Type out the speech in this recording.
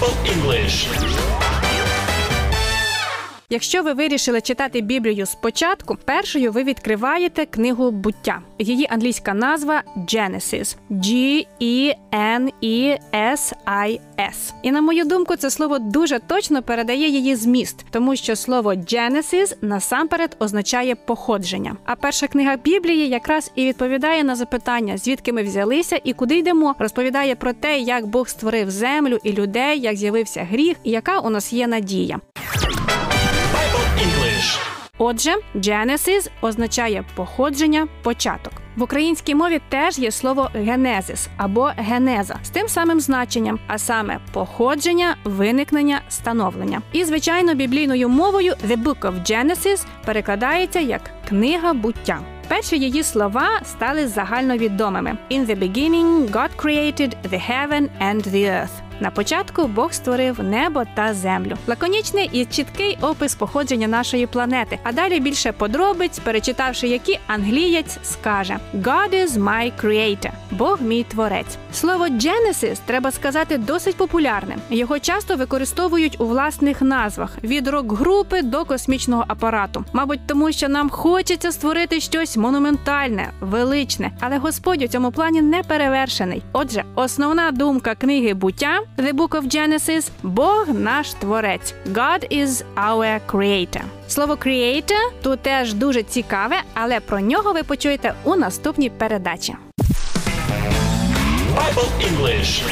Double English. Якщо ви вирішили читати Біблію спочатку, першою ви відкриваєте книгу буття. Її англійська назва Genesis. G-E-N-E-S-I-S. І на мою думку, це слово дуже точно передає її зміст, тому що слово Genesis насамперед означає походження. А перша книга Біблії якраз і відповідає на запитання, звідки ми взялися і куди йдемо. Розповідає про те, як Бог створив землю і людей, як з'явився гріх, і яка у нас є надія. English. Отже, Genesis означає походження, початок. В українській мові теж є слово генезис або генеза з тим самим значенням, а саме походження, виникнення, становлення. І звичайно, біблійною мовою The Book of Genesis перекладається як книга буття. Перші її слова стали загальновідомими. In the beginning God created the heaven and the earth. На початку Бог створив небо та землю. Лаконічний і чіткий опис походження нашої планети. А далі більше подробиць, перечитавши які англієць скаже God is my creator. Бог мій творець. Слово Genesis, треба сказати, досить популярне. Його часто використовують у власних назвах від рок-групи до космічного апарату. Мабуть, тому що нам хочеться створити щось монументальне, величне, але Господь у цьому плані не перевершений. Отже, основна думка книги буття The Book of Genesis – Бог наш творець. God is our creator. Слово creator тут теж дуже цікаве, але про нього ви почуєте у наступній передачі. Bible English.